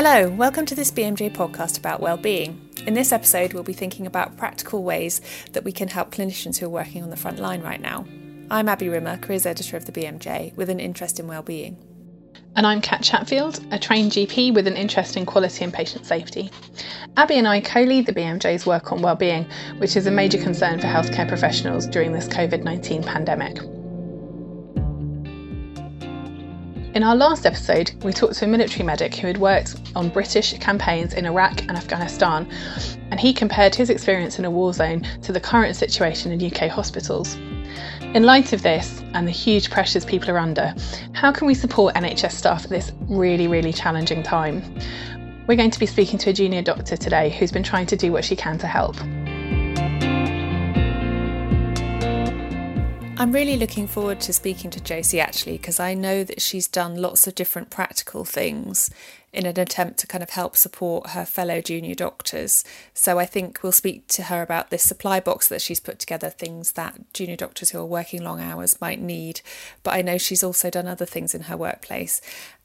Hello, welcome to this BMJ podcast about well-being. In this episode, we'll be thinking about practical ways that we can help clinicians who are working on the front line right now. I'm Abi Rimmer, careers editor of the BMJ, with an interest in well-being. And I'm Kat Chatfield, a trained GP with an interest in quality and patient safety. Abi and I co lead the BMJ's work on wellbeing, which is a major concern for healthcare professionals during this COVID 19 pandemic. In our last episode, we talked to a military medic who had worked on British campaigns in Iraq and Afghanistan, and he compared his experience in a war zone to the current situation in UK hospitals. In light of this and the huge pressures people are under, how can we support NHS staff at this really, really challenging time? We're going to be speaking to a junior doctor today who's been trying to do what she can to help. I'm really looking forward to speaking to Josie actually, because I know that she's done lots of different practical things in an attempt to kind of help support her fellow junior doctors. So I think we'll speak to her about this supply box that she's put together, things that junior doctors who are working long hours might need. But I know she's also done other things in her workplace.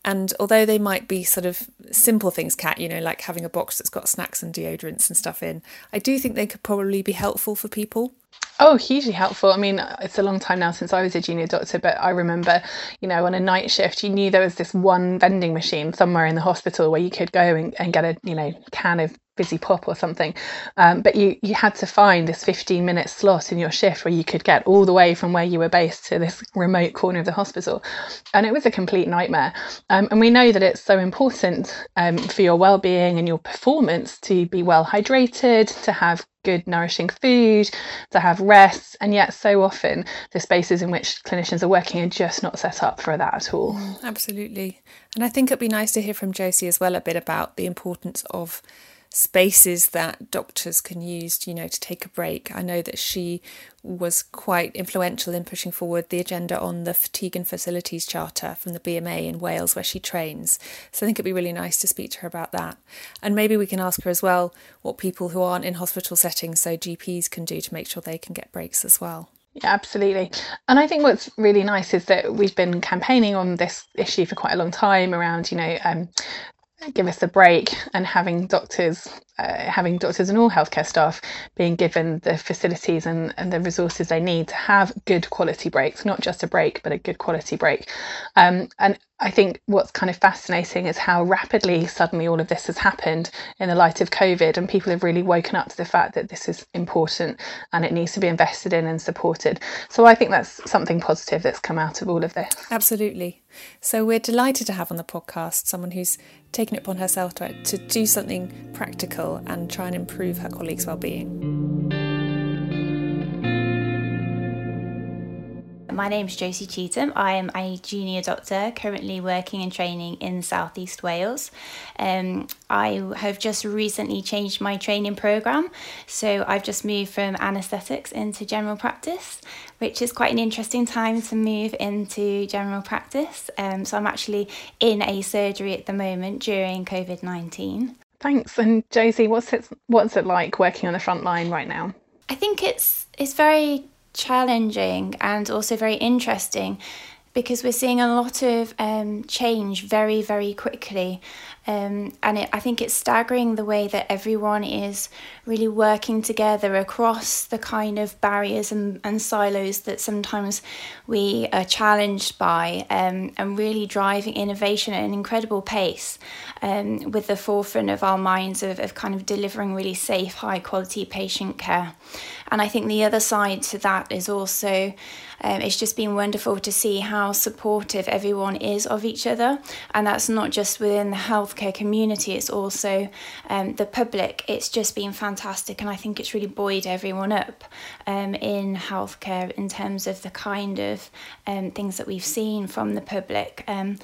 And although they might be sort of simple things, Kat, you know, like having a box that's got snacks and deodorants and stuff in, I do think they could probably be helpful for people. Oh, hugely helpful. I mean, it's a long time now since I was a junior doctor, but I remember, you know, on a night shift, you knew there was this one vending machine somewhere in the hospital where you could go and, and get a, you know, can of fizzy pop or something. Um, but you, you had to find this 15 minute slot in your shift where you could get all the way from where you were based to this remote corner of the hospital. And it was a complete nightmare. Um, and we know that it's so important um, for your well being and your performance to be well hydrated, to have good nourishing food, to have rest, and yet so often the spaces in which clinicians are working are just not set up for that at all. Mm, absolutely. And I think it'd be nice to hear from Josie as well a bit about the importance of spaces that doctors can use, you know, to take a break. I know that she was quite influential in pushing forward the agenda on the fatigue and facilities charter from the BMA in Wales, where she trains. So I think it'd be really nice to speak to her about that. And maybe we can ask her as well what people who aren't in hospital settings, so GPs, can do to make sure they can get breaks as well. Yeah, absolutely. And I think what's really nice is that we've been campaigning on this issue for quite a long time around, you know, um, give us a break and having doctors uh, having doctors and all healthcare staff being given the facilities and, and the resources they need to have good quality breaks, not just a break, but a good quality break. Um, and I think what's kind of fascinating is how rapidly suddenly all of this has happened in the light of COVID, and people have really woken up to the fact that this is important and it needs to be invested in and supported. So I think that's something positive that's come out of all of this. Absolutely. So we're delighted to have on the podcast someone who's taken it upon herself to, to do something practical and try and improve her colleagues' well-being. My name is Josie Cheetham. I am a junior doctor currently working and training in Southeast Wales. Um, I have just recently changed my training programme, so I've just moved from anaesthetics into general practice, which is quite an interesting time to move into general practice. Um, so I'm actually in a surgery at the moment during COVID 19. Thanks. And Josie, what's it, what's it like working on the front line right now? I think it's it's very challenging and also very interesting because we're seeing a lot of um, change very, very quickly. Um, and it, I think it's staggering the way that everyone is really working together across the kind of barriers and, and silos that sometimes we are challenged by um, and really driving innovation at an incredible pace um, with the forefront of our minds of, of kind of delivering really safe, high quality patient care. And I think the other side to that is also um, it's just been wonderful to see how supportive everyone is of each other. And that's not just within the healthcare community, it's also um, the public. It's just been fantastic. And I think it's really buoyed everyone up um, in healthcare in terms of the kind of um, things that we've seen from the public um,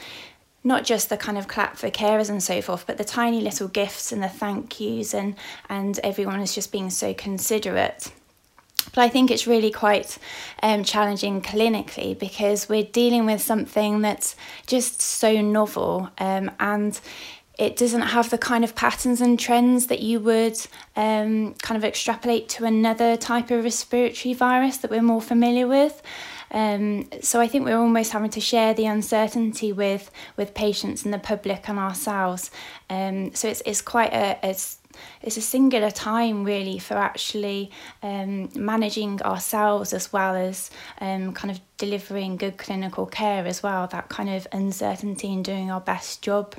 not just the kind of clap for carers and so forth, but the tiny little gifts and the thank yous and and everyone is just being so considerate. But I think it's really quite um, challenging clinically because we're dealing with something that's just so novel um, and it doesn't have the kind of patterns and trends that you would um, kind of extrapolate to another type of respiratory virus that we're more familiar with. Um, so I think we're almost having to share the uncertainty with with patients and the public and ourselves. Um, so it's it's quite a it's it's a singular time really for actually um, managing ourselves as well as um, kind of delivering good clinical care as well. That kind of uncertainty and doing our best job.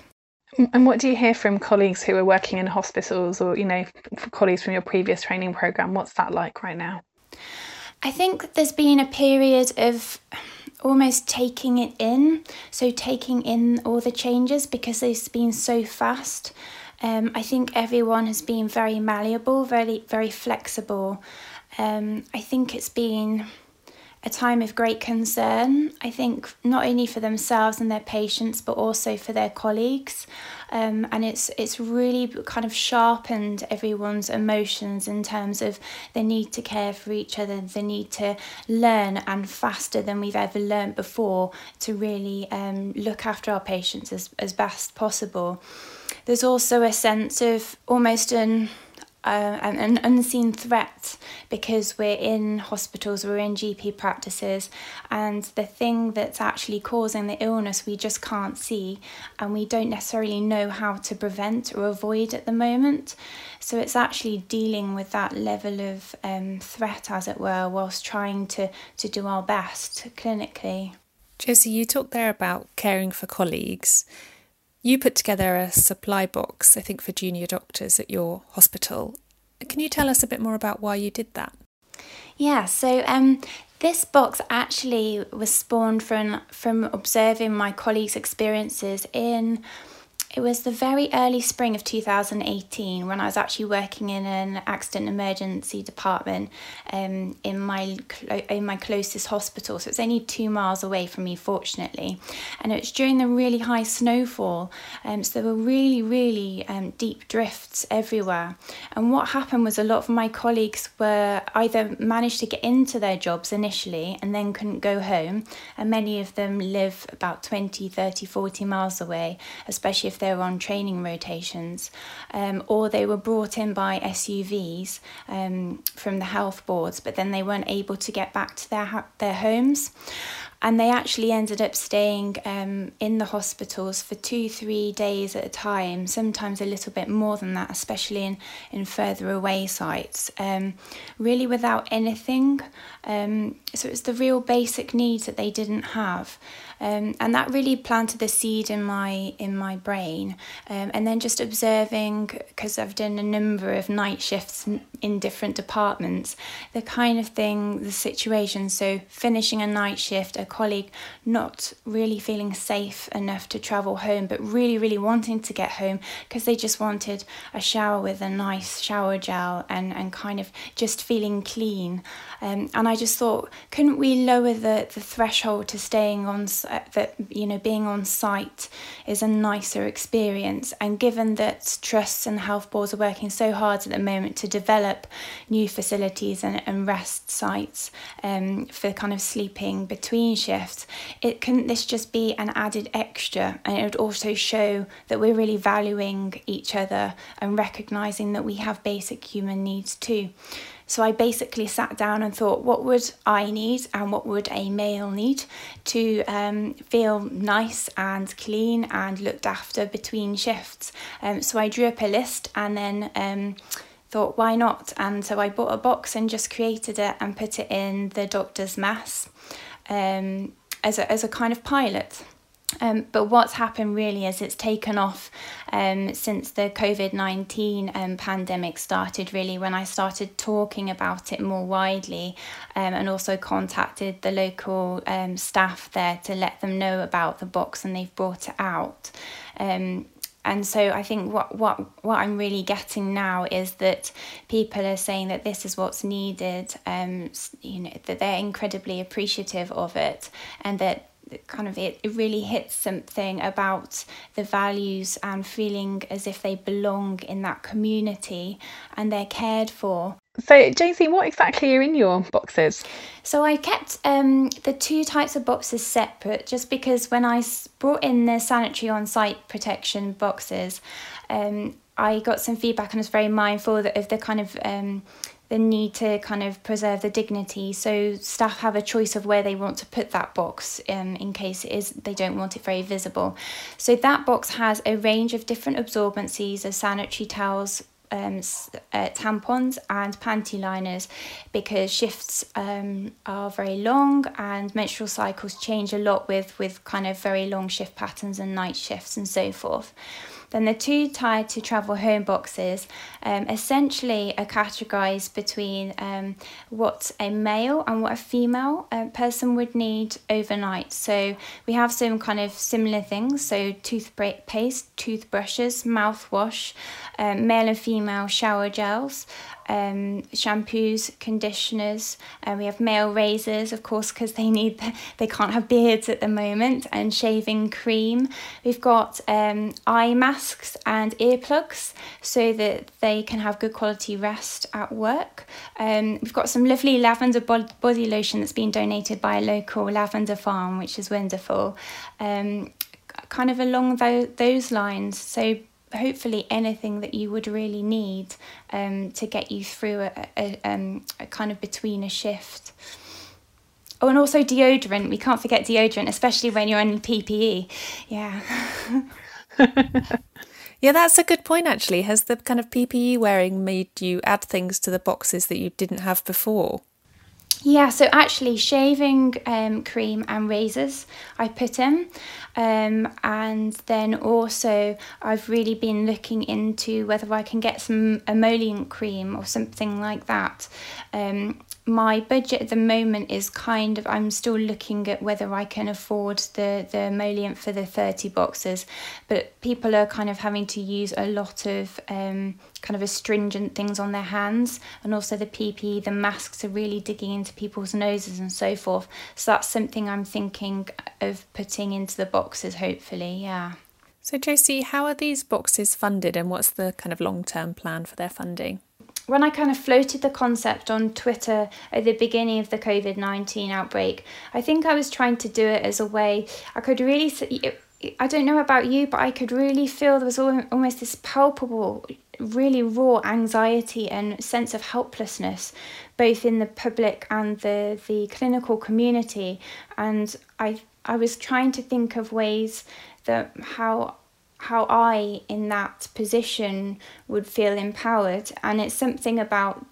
And what do you hear from colleagues who are working in hospitals or, you know, colleagues from your previous training program? What's that like right now? I think there's been a period of almost taking it in, so taking in all the changes because it's been so fast. Um, I think everyone has been very malleable, very very flexible. Um, I think it's been a time of great concern, I think, not only for themselves and their patients, but also for their colleagues. Um, and it's it's really kind of sharpened everyone's emotions in terms of the need to care for each other, the need to learn and faster than we've ever learned before to really um, look after our patients as, as best possible. There's also a sense of almost an uh, an, an unseen threat because we're in hospitals, we're in GP practices, and the thing that's actually causing the illness we just can't see, and we don't necessarily know how to prevent or avoid at the moment. So it's actually dealing with that level of um, threat, as it were, whilst trying to, to do our best clinically. Josie, you talked there about caring for colleagues. You put together a supply box, I think, for junior doctors at your hospital. Can you tell us a bit more about why you did that? Yeah, so um, this box actually was spawned from from observing my colleagues' experiences in it was the very early spring of 2018 when I was actually working in an accident emergency department um, in my in my closest hospital. So it's only two miles away from me, fortunately, and it was during the really high snowfall. Um, so there were really really um, deep drifts everywhere. And what happened was a lot of my colleagues were either managed to get into their jobs initially and then couldn't go home, and many of them live about 20, 30, 40 miles away, especially if they were on training rotations, um, or they were brought in by SUVs um, from the health boards, but then they weren't able to get back to their their homes and they actually ended up staying um, in the hospitals for two, three days at a time, sometimes a little bit more than that, especially in, in further away sites, um, really without anything. Um, so it's the real basic needs that they didn't have. Um, and that really planted the seed in my in my brain. Um, and then just observing, because I've done a number of night shifts in, different departments, the kind of thing, the situation. So finishing a night shift, a colleague not really feeling safe enough to travel home, but really, really wanting to get home because they just wanted a shower with a nice shower gel and, and kind of just feeling clean. Um, and I just thought, couldn't we lower the, the threshold to staying on that, you know, being on site is a nicer experience? And given that trusts and health boards are working so hard at the moment to develop new facilities and, and rest sites um, for kind of sleeping between shifts, it couldn't this just be an added extra and it would also show that we're really valuing each other and recognizing that we have basic human needs too. So I basically sat down and thought, what would I need and what would a male need to um, feel nice and clean and looked after between shifts? Um, so I drew up a list and then um, thought, why not? And so I bought a box and just created it and put it in the doctor's mess um, as, a, as a kind of pilot. Um, but what's happened really is it's taken off um, since the COVID 19 um, pandemic started, really, when I started talking about it more widely um, and also contacted the local um, staff there to let them know about the box and they've brought it out. Um, and so I think what what what I'm really getting now is that people are saying that this is what's needed. Um, you know that they're incredibly appreciative of it, and that kind of it, it really hits something about the values and feeling as if they belong in that community and they're cared for. So, Josie, what exactly are in your boxes? So, I kept um, the two types of boxes separate just because when I brought in the sanitary on site protection boxes, um, I got some feedback and was very mindful of the kind of um, the need to kind of preserve the dignity. So staff have a choice of where they want to put that box um, in case it is they don't want it very visible. So that box has a range of different absorbencies of sanitary towels, um, uh, tampons and panty liners because shifts um, are very long and menstrual cycles change a lot with with kind of very long shift patterns and night shifts and so forth. Then the two tied to travel home boxes um, essentially are categorized between um, what a male and what a female uh, person would need overnight. So we have some kind of similar things. So toothpaste, toothbrushes, mouthwash, um, male and female shower gels, um, shampoos, conditioners, and we have male razors, of course, because they need they can't have beards at the moment, and shaving cream. We've got um, eye masks and earplugs so that they can have good quality rest at work. Um, we've got some lovely lavender body lotion that's been donated by a local lavender farm, which is wonderful. Um, kind of along those lines. So hopefully anything that you would really need um, to get you through a, a, um, a kind of between a shift. Oh, and also deodorant. We can't forget deodorant, especially when you're in PPE. Yeah. yeah, that's a good point, actually. Has the kind of PPE wearing made you add things to the boxes that you didn't have before? Yeah, so actually, shaving um, cream and razors I put in, um, and then also I've really been looking into whether I can get some emollient cream or something like that. Um, my budget at the moment is kind of I'm still looking at whether I can afford the the emollient for the 30 boxes. But people are kind of having to use a lot of um, kind of astringent things on their hands. And also the PPE the masks are really digging into people's noses and so forth. So that's something I'm thinking of putting into the boxes hopefully yeah. So Josie how are these boxes funded and what's the kind of long-term plan for their funding when I kind of floated the concept on Twitter at the beginning of the COVID 19 outbreak, I think I was trying to do it as a way I could really. I don't know about you, but I could really feel there was almost this palpable, really raw anxiety and sense of helplessness, both in the public and the, the clinical community. And I, I was trying to think of ways that how how I, in that position, would feel empowered. And it's something about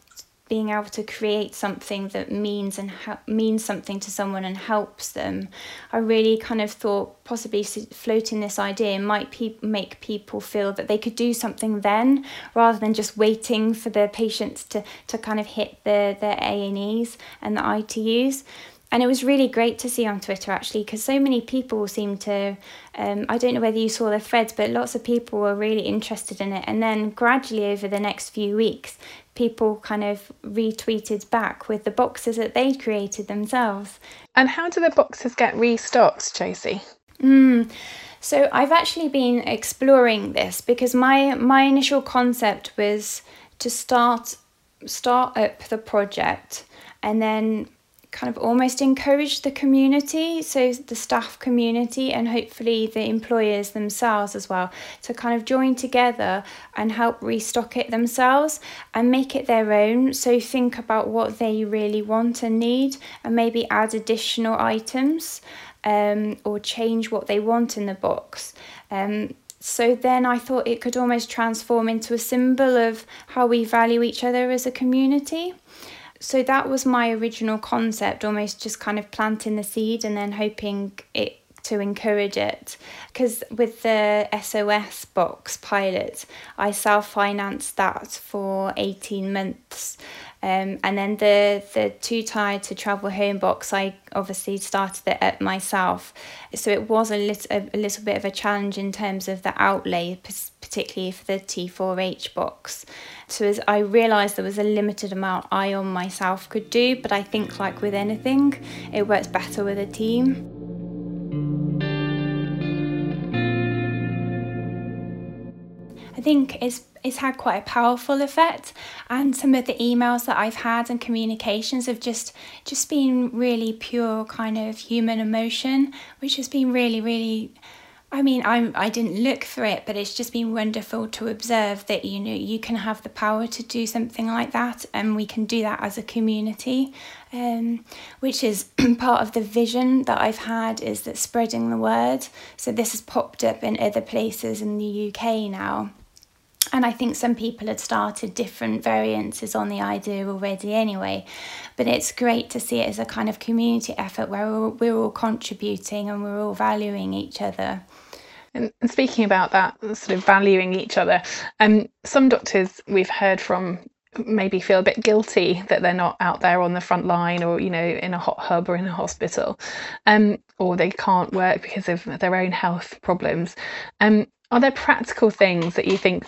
being able to create something that means and ha- means something to someone and helps them. I really kind of thought possibly floating this idea might pe- make people feel that they could do something then rather than just waiting for the patients to, to kind of hit the, the A&Es and the ITUs and it was really great to see on Twitter actually because so many people seem to um, I don't know whether you saw the threads but lots of people were really interested in it. And then gradually over the next few weeks people kind of retweeted back with the boxes that they'd created themselves. And how do the boxes get restocked Josie mm. so I've actually been exploring this because my my initial concept was to start start up the project and then kind of almost encourage the community, so the staff community and hopefully the employers themselves as well, to kind of join together and help restock it themselves and make it their own. So think about what they really want and need and maybe add additional items um, or change what they want in the box. Um, so then I thought it could almost transform into a symbol of how we value each other as a community so that was my original concept, almost just kind of planting the seed and then hoping it to encourage it. Because with the SOS box pilot, I self financed that for 18 months. Um, and then the the too tired to travel home box, I obviously started it up myself. So it was a little a, a little bit of a challenge in terms of the outlay, particularly for the T4H box. So as I realised there was a limited amount I on myself could do, but I think like with anything, it works better with a team. I think it's it's had quite a powerful effect and some of the emails that I've had and communications have just just been really pure kind of human emotion which has been really really I mean, I'm I didn't look for it, but it's just been wonderful to observe that you know you can have the power to do something like that, and we can do that as a community, um, which is part of the vision that I've had is that spreading the word. So this has popped up in other places in the UK now. And I think some people had started different variances on the idea already anyway. But it's great to see it as a kind of community effort where we're, we're all contributing and we're all valuing each other. And speaking about that, sort of valuing each other, um, some doctors we've heard from maybe feel a bit guilty that they're not out there on the front line or you know in a hot hub or in a hospital um, or they can't work because of their own health problems um, are there practical things that you think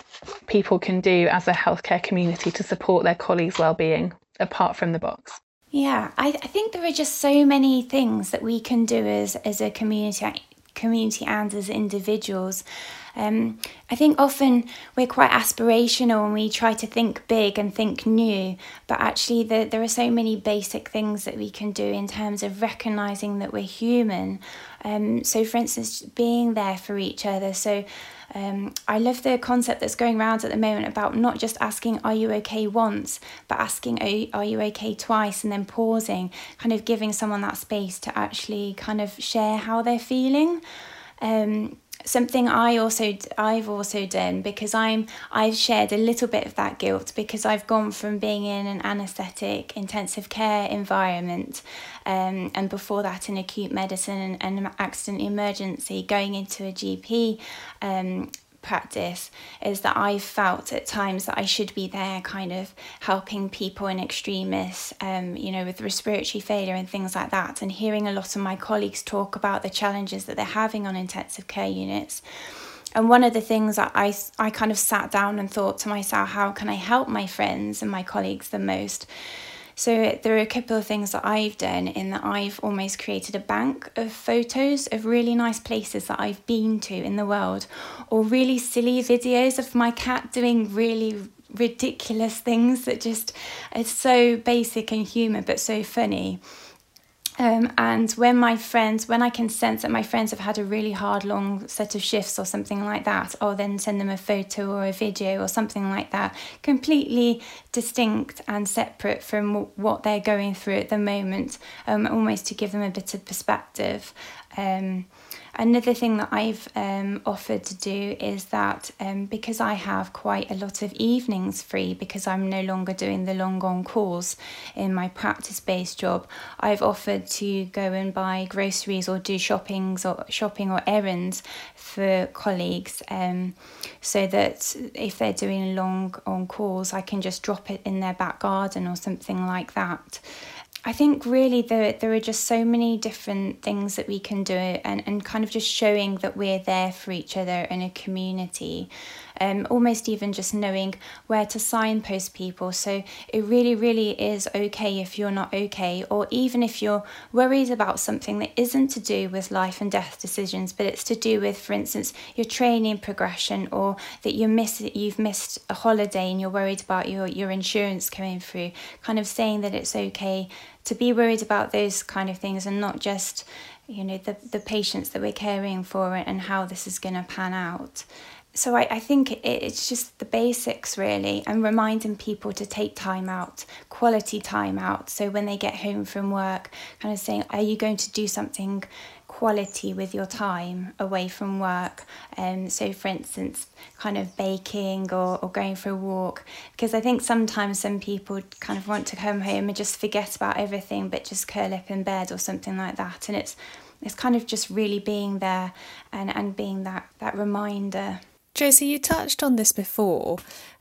people can do as a healthcare community to support their colleagues' well-being apart from the box? Yeah, I, I think there are just so many things that we can do as, as a community community and as individuals. Um, I think often we're quite aspirational and we try to think big and think new, but actually, the, there are so many basic things that we can do in terms of recognizing that we're human. Um, so, for instance, being there for each other. So, um, I love the concept that's going around at the moment about not just asking, Are you okay once, but asking, Are you, okay twice, and then pausing, kind of giving someone that space to actually kind of share how they're feeling. Um, something I also I've also done because I'm I've shared a little bit of that guilt because I've gone from being in an anaesthetic intensive care environment um, and before that in acute medicine and, and accident emergency going into a GP um, practice is that I've felt at times that I should be there kind of helping people in extremis, um, you know, with respiratory failure and things like that, and hearing a lot of my colleagues talk about the challenges that they're having on intensive care units. And one of the things that I, I kind of sat down and thought to myself, how can I help my friends and my colleagues the most? So there are a couple of things that I've done in that I've almost created a bank of photos of really nice places that I've been to in the world or really silly videos of my cat doing really ridiculous things that just are so basic and human but so funny. Um, and when my friends, when I can sense that my friends have had a really hard, long set of shifts or something like that, I'll then send them a photo or a video or something like that, completely distinct and separate from what they're going through at the moment, um, almost to give them a bit of perspective. Um, Another thing that I've um, offered to do is that um, because I have quite a lot of evenings free because I'm no longer doing the long on calls in my practice based job, I've offered to go and buy groceries or do shoppings or shopping or errands for colleagues um, so that if they're doing long on calls, I can just drop it in their back garden or something like that. I think really there, there are just so many different things that we can do and, and kind of just showing that we're there for each other in a community um, almost even just knowing where to signpost people. So it really, really is okay if you're not okay, or even if you're worried about something that isn't to do with life and death decisions, but it's to do with, for instance, your training progression, or that you miss you've missed a holiday and you're worried about your your insurance coming through. Kind of saying that it's okay to be worried about those kind of things and not just you know the the patients that we're caring for and how this is going to pan out. So I, I think it, it's just the basics really and reminding people to take time out quality time out. So when they get home from work kind of saying are you going to do something quality with your time away from work. Um, so for instance kind of baking or, or going for a walk because i think sometimes some people kind of want to come home and just forget about everything but just curl up in bed or something like that. And it's it's kind of just really being there and, and being that that reminder. Josie, you touched on this before,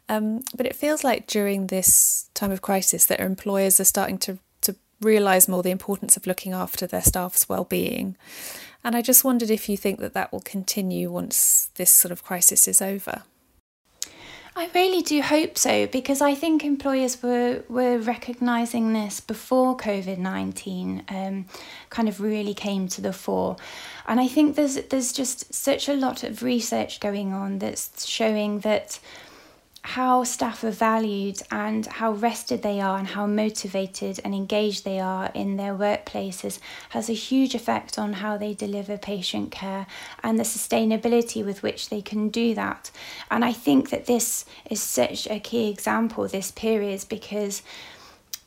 um, but it feels like during this time of crisis that employers are starting to, to realise more the importance of looking after their staff's well-being. And I just wondered if you think that that will continue once this sort of crisis is over. I really do hope so because I think employers were were recognizing this before COVID nineteen um, kind of really came to the fore, and I think there's there's just such a lot of research going on that's showing that how staff are valued and how rested they are and how motivated and engaged they are in their workplaces has a huge effect on how they deliver patient care and the sustainability with which they can do that. And I think that this is such a key example this period because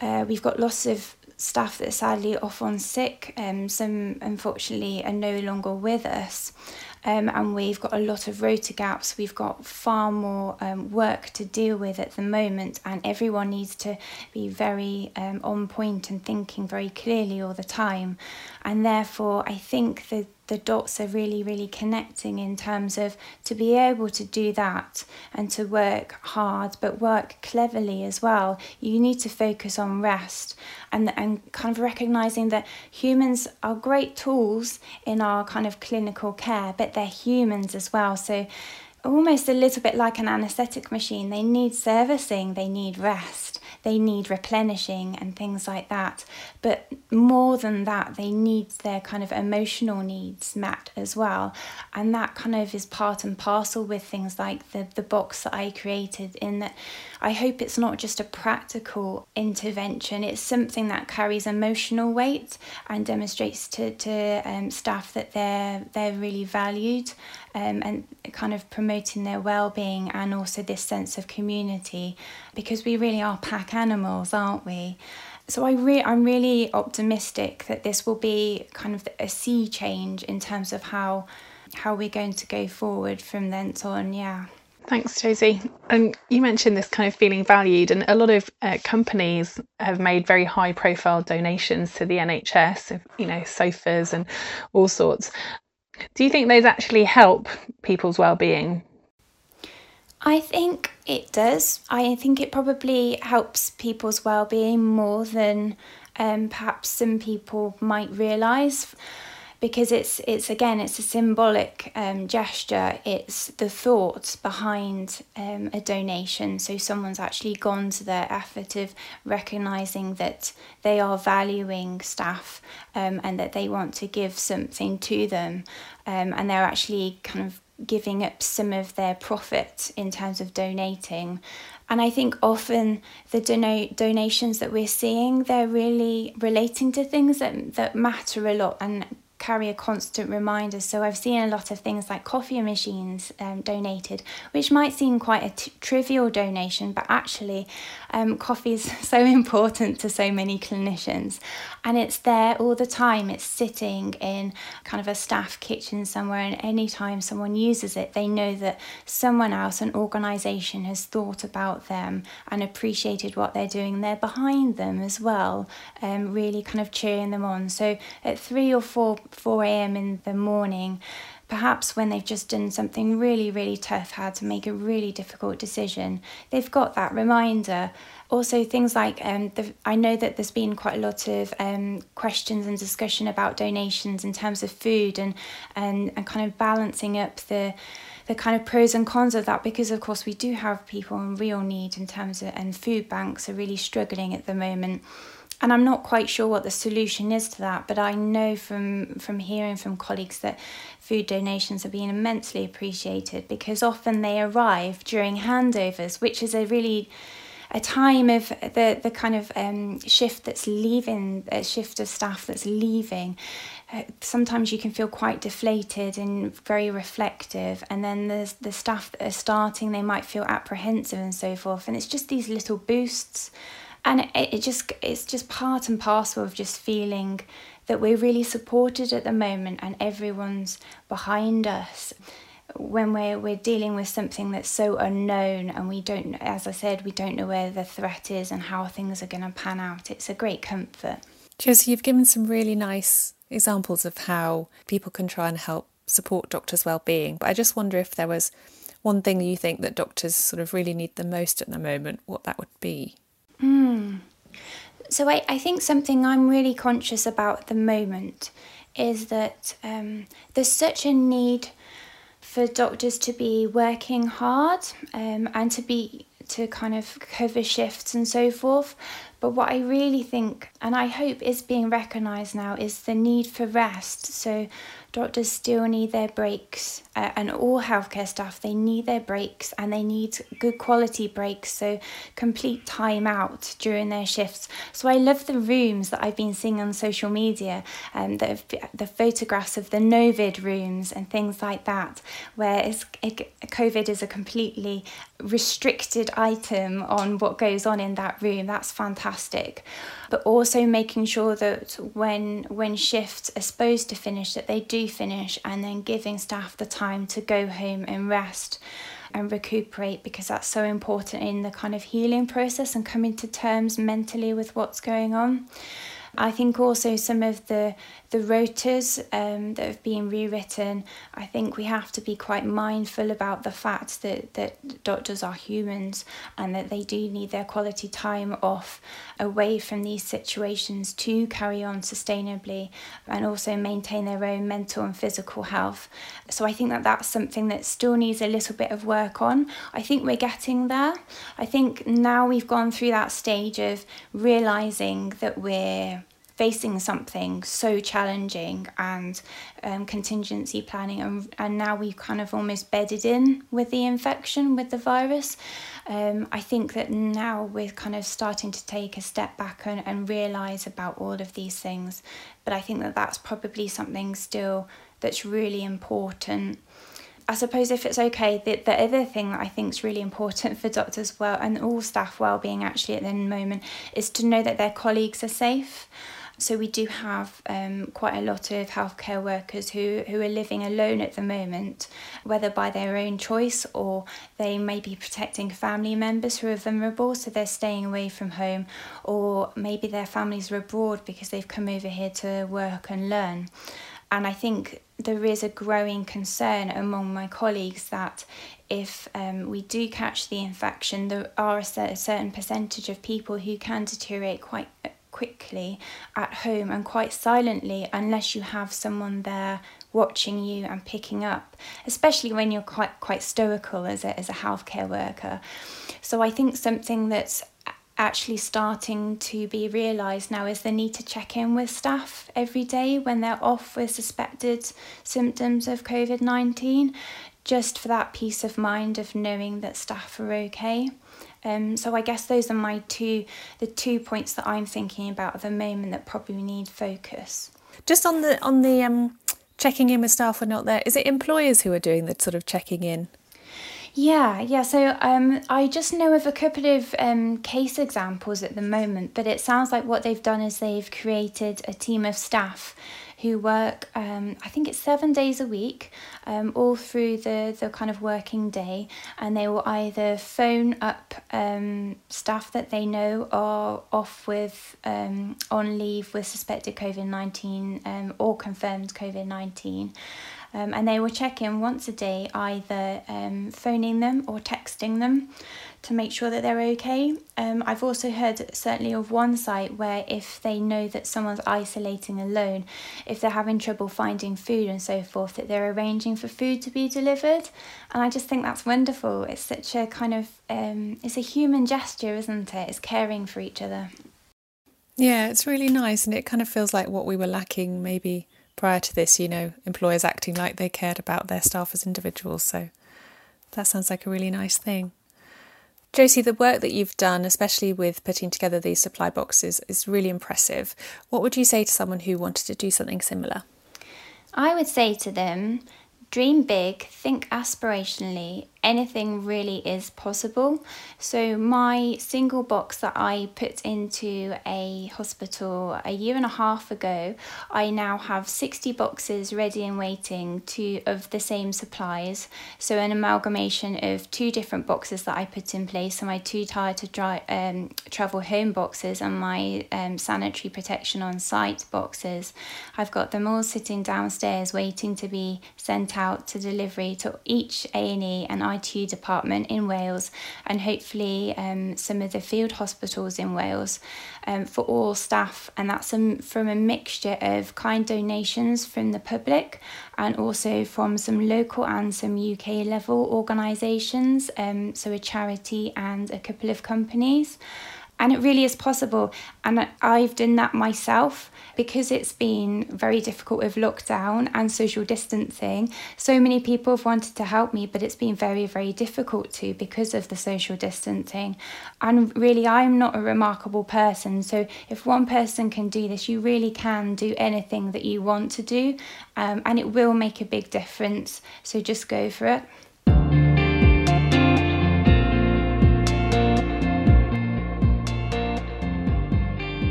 uh, we've got lots of staff that are sadly off on sick. Um, some unfortunately are no longer with us um, and we've got a lot of rota gaps. We've got far more um, work to deal with at the moment, and everyone needs to be very um, on point and thinking very clearly all the time. And therefore, I think the the dots are really, really connecting in terms of to be able to do that and to work hard but work cleverly as well. You need to focus on rest and, and kind of recognizing that humans are great tools in our kind of clinical care, but they're humans as well. So almost a little bit like an anesthetic machine. They need servicing, they need rest, they need replenishing and things like that. But more than that, they need their kind of emotional needs met as well. And that kind of is part and parcel with things like the, the box that I created, in that I hope it's not just a practical intervention, it's something that carries emotional weight and demonstrates to, to um, staff that they're, they're really valued um, and kind of promoting their well-being and also this sense of community because we really are pack animals aren't we? So I re- I'm really optimistic that this will be kind of a sea change in terms of how how we're going to go forward from thence on yeah Thanks, Josie. And you mentioned this kind of feeling valued, and a lot of uh, companies have made very high profile donations to the NHS, you know, sofas and all sorts. Do you think those actually help people's well-being? I think it does. I think it probably helps people's well-being more than um, perhaps some people might realise because it's it's again it's a symbolic um, gesture. It's the thought behind um, a donation. So someone's actually gone to their effort of recognizing that they are valuing staff um, and that they want to give something to them. Um, and they're actually kind of giving up some of their profit in terms of donating. And I think often the dono- donations that we're seeing, they're really relating to things that, that matter a lot. And carry a constant reminder. So I've seen a lot of things like coffee machines um, donated, which might seem quite a t- trivial donation, but actually, um, coffee is so important to so many clinicians. And it's there all the time. It's sitting in kind of a staff kitchen somewhere, and anytime someone uses it, they know that someone else, an organisation, has thought about them and appreciated what they're doing. They're behind them as well, um, really kind of cheering them on. So at three or four 4 a.m. in the morning, perhaps when they've just done something really, really tough, had to make a really difficult decision, they've got that reminder. Also, things like um, the, I know that there's been quite a lot of um, questions and discussion about donations in terms of food and, and, and kind of balancing up the the kind of pros and cons of that because of course we do have people in real need in terms of and food banks are really struggling at the moment and I'm not quite sure what the solution is to that, but I know from from hearing from colleagues that food donations are being immensely appreciated because often they arrive during handovers, which is a really a time of the the kind of um, shift that's leaving, a shift of staff that's leaving. Uh, sometimes you can feel quite deflated and very reflective, and then there's the staff that are starting. They might feel apprehensive and so forth, and it's just these little boosts and it, it just it's just part and parcel of just feeling that we're really supported at the moment and everyone's behind us when we're we're dealing with something that's so unknown and we don't as I said we don't know where the threat is and how things are going to pan out it's a great comfort Josie you've given some really nice examples of how people can try and help support doctors well-being but I just wonder if there was one thing you think that doctors sort of really need the most at the moment what that would be. So I, I think something I'm really conscious about at the moment is that um, there's such a need for doctors to be working hard um, and to be to kind of cover shifts and so forth But what I really think, and I hope is being recognised now, is the need for rest. So doctors still need their breaks uh, and all healthcare staff they need their breaks and they need good quality breaks. So complete time out during their shifts. So i love the rooms that i've been seeing on social media and um, the, the photographs of the novid rooms and things like that where it's, it, covid is a completely restricted item on what goes on in that room. That's fantastic but also making sure that when when shifts are supposed to finish that they do finish and then giving staff the time to go home and rest and recuperate because that's so important in the kind of healing process and coming to terms mentally with what's going on. I think also some of the the rotas um, that have been rewritten, I think we have to be quite mindful about the fact that, that doctors are humans and that they do need their quality time off away from these situations to carry on sustainably and also maintain their own mental and physical health. So I think that that's something that still needs a little bit of work on. I think we're getting there. I think now we've gone through that stage of realizing that we're facing something so challenging and um, contingency planning and, and now we've kind of almost bedded in with the infection with the virus um, i think that now we're kind of starting to take a step back and, and realize about all of these things but i think that that's probably something still that's really important I suppose if it's okay, the, the other thing that I think is really important for doctors well and all staff well-being actually at the moment is to know that their colleagues are safe. So we do have um, quite a lot of healthcare workers who, who are living alone at the moment, whether by their own choice or they may be protecting family members who are vulnerable, so they're staying away from home, or maybe their families are abroad because they've come over here to work and learn. And I think there is a growing concern among my colleagues that if um, we do catch the infection, there are a certain percentage of people who can deteriorate quite quickly at home and quite silently unless you have someone there watching you and picking up especially when you're quite quite stoical as a, as a healthcare worker so i think something that's actually starting to be realised now is the need to check in with staff every day when they're off with suspected symptoms of COVID 19, just for that peace of mind of knowing that staff are okay. Um, so I guess those are my two the two points that I'm thinking about at the moment that probably need focus. Just on the on the um, checking in with staff or not there, is it employers who are doing the sort of checking in? Yeah, yeah. So um, I just know of a couple of um, case examples at the moment, but it sounds like what they've done is they've created a team of staff who work, um, I think it's seven days a week, um, all through the, the kind of working day, and they will either phone up um, staff that they know are off with um, on leave with suspected COVID 19 um, or confirmed COVID 19. Um, and they will check in once a day, either um, phoning them or texting them to make sure that they're okay. Um, I've also heard certainly of one site where if they know that someone's isolating alone, if they're having trouble finding food and so forth, that they're arranging for food to be delivered. And I just think that's wonderful. It's such a kind of um, it's a human gesture, isn't it? It's caring for each other. Yeah, it's really nice, and it kind of feels like what we were lacking maybe prior to this. You know, employers acting like they cared about their staff as individuals. So that sounds like a really nice thing. Josie, the work that you've done, especially with putting together these supply boxes, is really impressive. What would you say to someone who wanted to do something similar? I would say to them, dream big, think aspirationally, anything really is possible. So, my single box that I put into a hospital a year and a half ago, I now have 60 boxes ready and waiting to of the same supplies. So, an amalgamation of two different boxes that I put in place. So, my two tired to dry, um, travel home boxes and my um, sanitary protection on site boxes. I've got them all sitting downstairs waiting to be sent out to delivery to each A&E and ITU department in Wales and hopefully um, some of the field hospitals in Wales um, for all staff. And that's um, from a mixture of kind donations from the public and also from some local and some UK level organisations, um, so a charity and a couple of companies. And it really is possible. And I've done that myself because it's been very difficult with lockdown and social distancing. So many people have wanted to help me, but it's been very, very difficult to because of the social distancing. And really, I'm not a remarkable person. So if one person can do this, you really can do anything that you want to do, um, and it will make a big difference. So just go for it.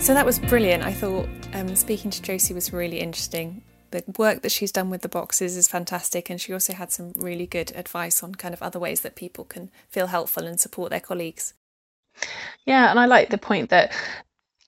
So that was brilliant. I thought um, speaking to Josie was really interesting. The work that she's done with the boxes is fantastic, and she also had some really good advice on kind of other ways that people can feel helpful and support their colleagues. Yeah, and I like the point that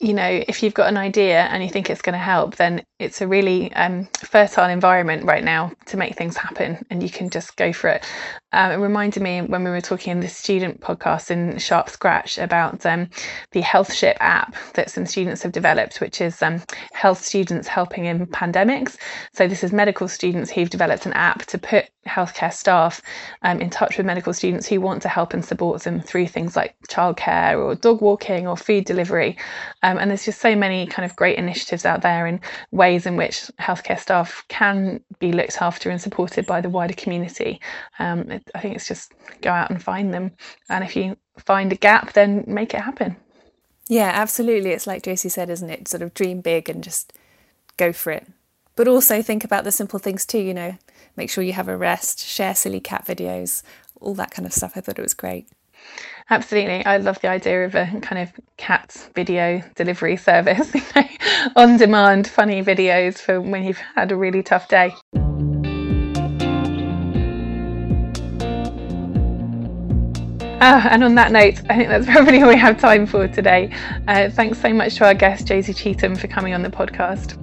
you know, if you've got an idea and you think it's going to help, then it's a really um, fertile environment right now to make things happen and you can just go for it. Um, it reminded me when we were talking in the student podcast in Sharp Scratch about um, the HealthShip app that some students have developed, which is um, health students helping in pandemics. So, this is medical students who've developed an app to put healthcare staff um, in touch with medical students who want to help and support them through things like childcare or dog walking or food delivery. Um, and there's just so many kind of great initiatives out there and ways in which healthcare staff can be looked after and supported by the wider community. Um, it, I think it's just go out and find them. And if you find a gap, then make it happen. Yeah, absolutely. It's like Josie said, isn't it? Sort of dream big and just go for it. But also think about the simple things too, you know, make sure you have a rest, share silly cat videos, all that kind of stuff. I thought it was great. Absolutely. I love the idea of a kind of cat video delivery service, you know, on demand, funny videos for when you've had a really tough day. Ah, and on that note, I think that's probably all we have time for today. Uh, thanks so much to our guest, Josie Cheetham, for coming on the podcast.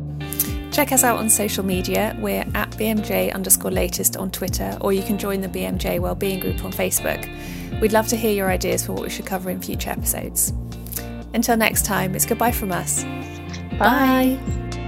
Check us out on social media. We're at BMJ underscore latest on Twitter, or you can join the BMJ Wellbeing Group on Facebook. We'd love to hear your ideas for what we should cover in future episodes. Until next time, it's goodbye from us. Bye. Bye.